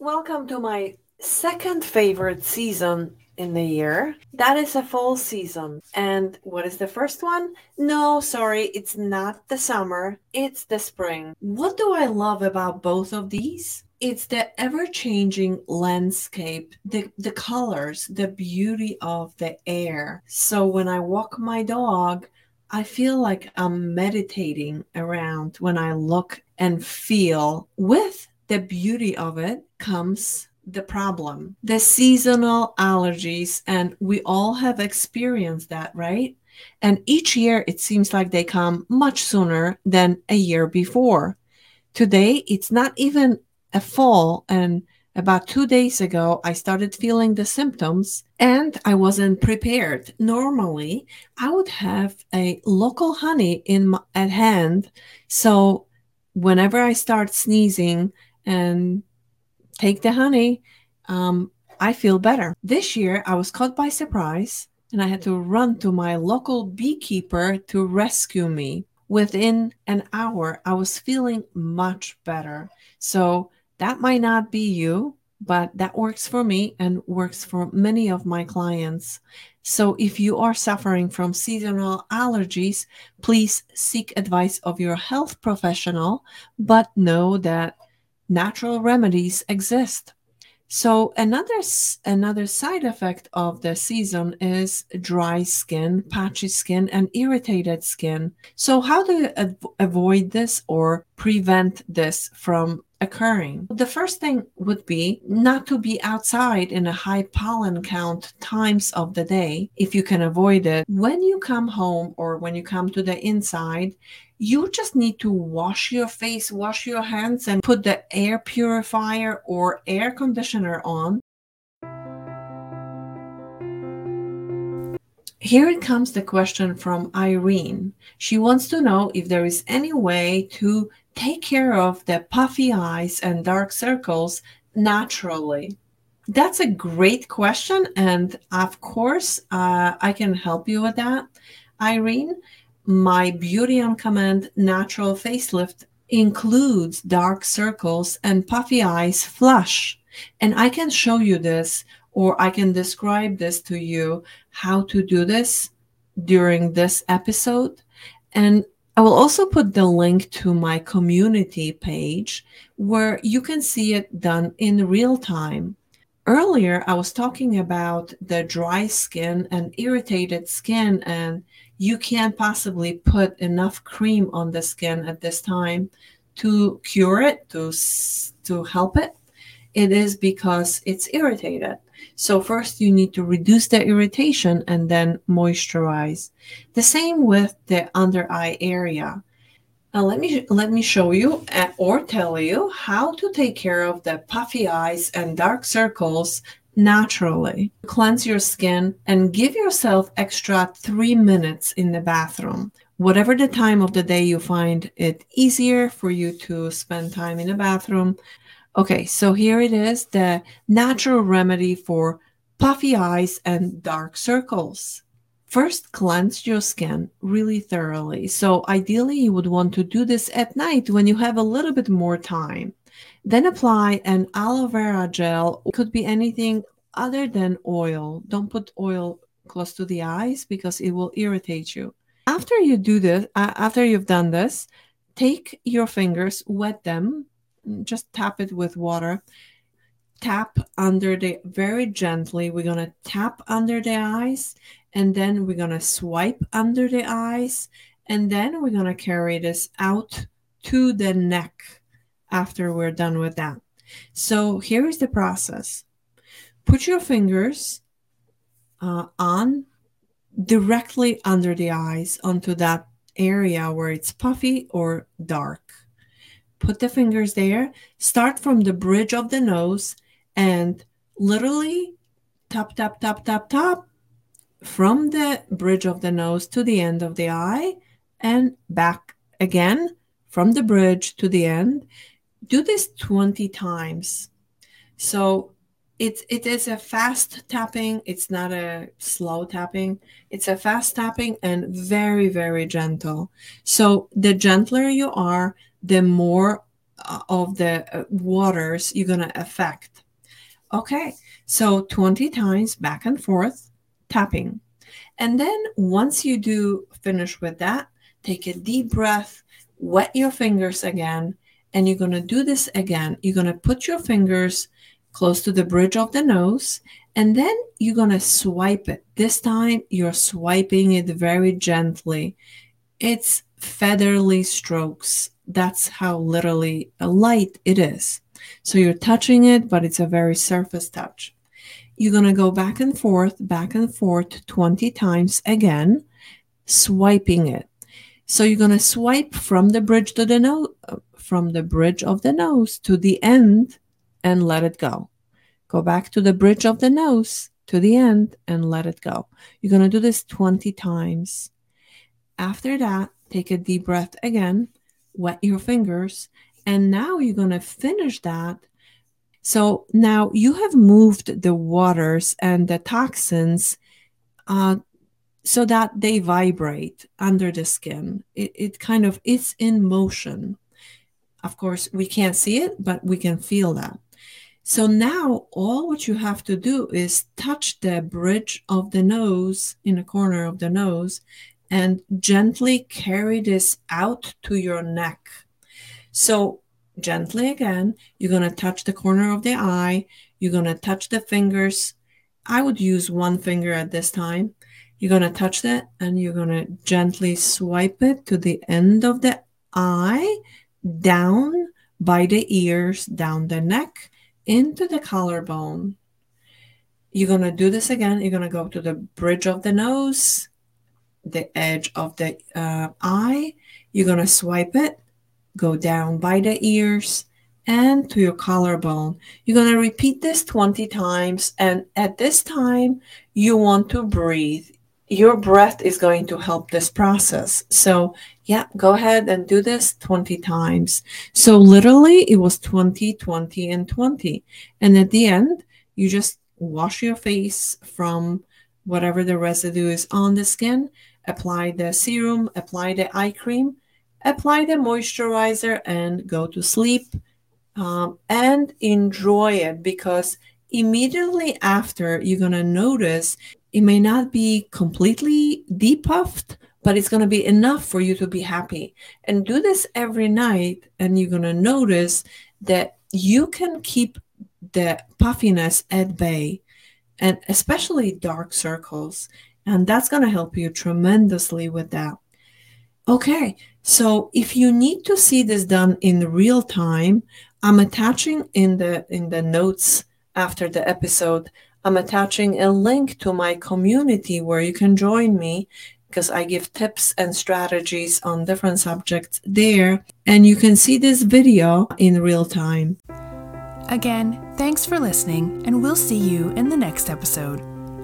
Welcome to my second favorite season in the year. That is a fall season. And what is the first one? No, sorry, it's not the summer, it's the spring. What do I love about both of these? It's the ever changing landscape, the, the colors, the beauty of the air. So when I walk my dog, I feel like I'm meditating around when I look and feel with the beauty of it comes the problem the seasonal allergies and we all have experienced that right? And each year it seems like they come much sooner than a year before. Today it's not even a fall and about two days ago i started feeling the symptoms and i wasn't prepared. Normally i would have a local honey in my, at hand so whenever i start sneezing and take the honey, um, I feel better. This year, I was caught by surprise and I had to run to my local beekeeper to rescue me. Within an hour, I was feeling much better. So that might not be you, but that works for me and works for many of my clients. So if you are suffering from seasonal allergies, please seek advice of your health professional, but know that natural remedies exist. So another another side effect of the season is dry skin, patchy skin, and irritated skin. So how do you av- avoid this or prevent this from occurring? The first thing would be not to be outside in a high pollen count times of the day if you can avoid it. When you come home or when you come to the inside, you just need to wash your face, wash your hands, and put the air purifier or air conditioner on. Here it comes the question from Irene. She wants to know if there is any way to take care of the puffy eyes and dark circles naturally. That's a great question. And of course, uh, I can help you with that, Irene. My Beauty on Command natural facelift includes dark circles and puffy eyes flush. And I can show you this or I can describe this to you how to do this during this episode. And I will also put the link to my community page where you can see it done in real time. Earlier, I was talking about the dry skin and irritated skin and you can't possibly put enough cream on the skin at this time to cure it, to, to help it. It is because it's irritated. So first you need to reduce the irritation and then moisturize. The same with the under eye area. Now let me let me show you uh, or tell you how to take care of the puffy eyes and dark circles naturally. Cleanse your skin and give yourself extra three minutes in the bathroom. Whatever the time of the day you find it easier for you to spend time in the bathroom. Okay, so here it is the natural remedy for puffy eyes and dark circles. First, cleanse your skin really thoroughly. So, ideally, you would want to do this at night when you have a little bit more time. Then apply an aloe vera gel. It could be anything other than oil. Don't put oil close to the eyes because it will irritate you. After you do this, uh, after you've done this, take your fingers, wet them, just tap it with water. Tap under the very gently. We're going to tap under the eyes and then we're going to swipe under the eyes and then we're going to carry this out to the neck after we're done with that. So here is the process. Put your fingers uh, on directly under the eyes onto that area where it's puffy or dark. Put the fingers there. Start from the bridge of the nose and literally tap, tap, tap, tap, tap from the bridge of the nose to the end of the eye and back again from the bridge to the end do this 20 times. So it, it is a fast tapping. It's not a slow tapping. It's a fast tapping and very, very gentle. So the gentler you are, the more uh, of the uh, waters you're going to affect. Okay, so 20 times back and forth tapping. And then once you do finish with that, take a deep breath, wet your fingers again, and you're going to do this again. You're going to put your fingers close to the bridge of the nose, and then you're going to swipe it. This time you're swiping it very gently. It's featherly strokes. That's how literally light it is. So you're touching it, but it's a very surface touch. You're going to go back and forth, back and forth 20 times again, swiping it. So you're going to swipe from the bridge to the nose, from the bridge of the nose to the end and let it go. Go back to the bridge of the nose to the end and let it go. You're going to do this 20 times. After that, take a deep breath again, wet your fingers, and now you're going to finish that. So now you have moved the waters and the toxins uh, so that they vibrate under the skin. It, it kind of it's in motion. Of course, we can't see it, but we can feel that. So now all what you have to do is touch the bridge of the nose in the corner of the nose and gently carry this out to your neck. So gently again, you're going to touch the corner of the eye. You're going to touch the fingers. I would use one finger at this time. You're going to touch that and you're going to gently swipe it to the end of the eye, down by the ears, down the neck, into the collarbone. You're going to do this again. You're going to go to the bridge of the nose, the edge of the uh, eye. You're going to swipe it, go down by the ears and to your collarbone. You're going to repeat this 20 times. And at this time, you want to breathe. Your breath is going to help this process. So, yeah, go ahead and do this 20 times. So, literally, it was 20, 20, and 20. And at the end, you just wash your face from whatever the residue is on the skin apply the serum, apply the eye cream, apply the moisturizer, and go to sleep um, and enjoy it because immediately after you're going to notice it may not be completely depuffed but it's going to be enough for you to be happy and do this every night and you're going to notice that you can keep the puffiness at bay and especially dark circles and that's going to help you tremendously with that. Okay, so if you need to see this done in real time, I'm attaching in the in the notes after the episode, I'm attaching a link to my community where you can join me because I give tips and strategies on different subjects there and you can see this video in real time. Again, thanks for listening and we'll see you in the next episode.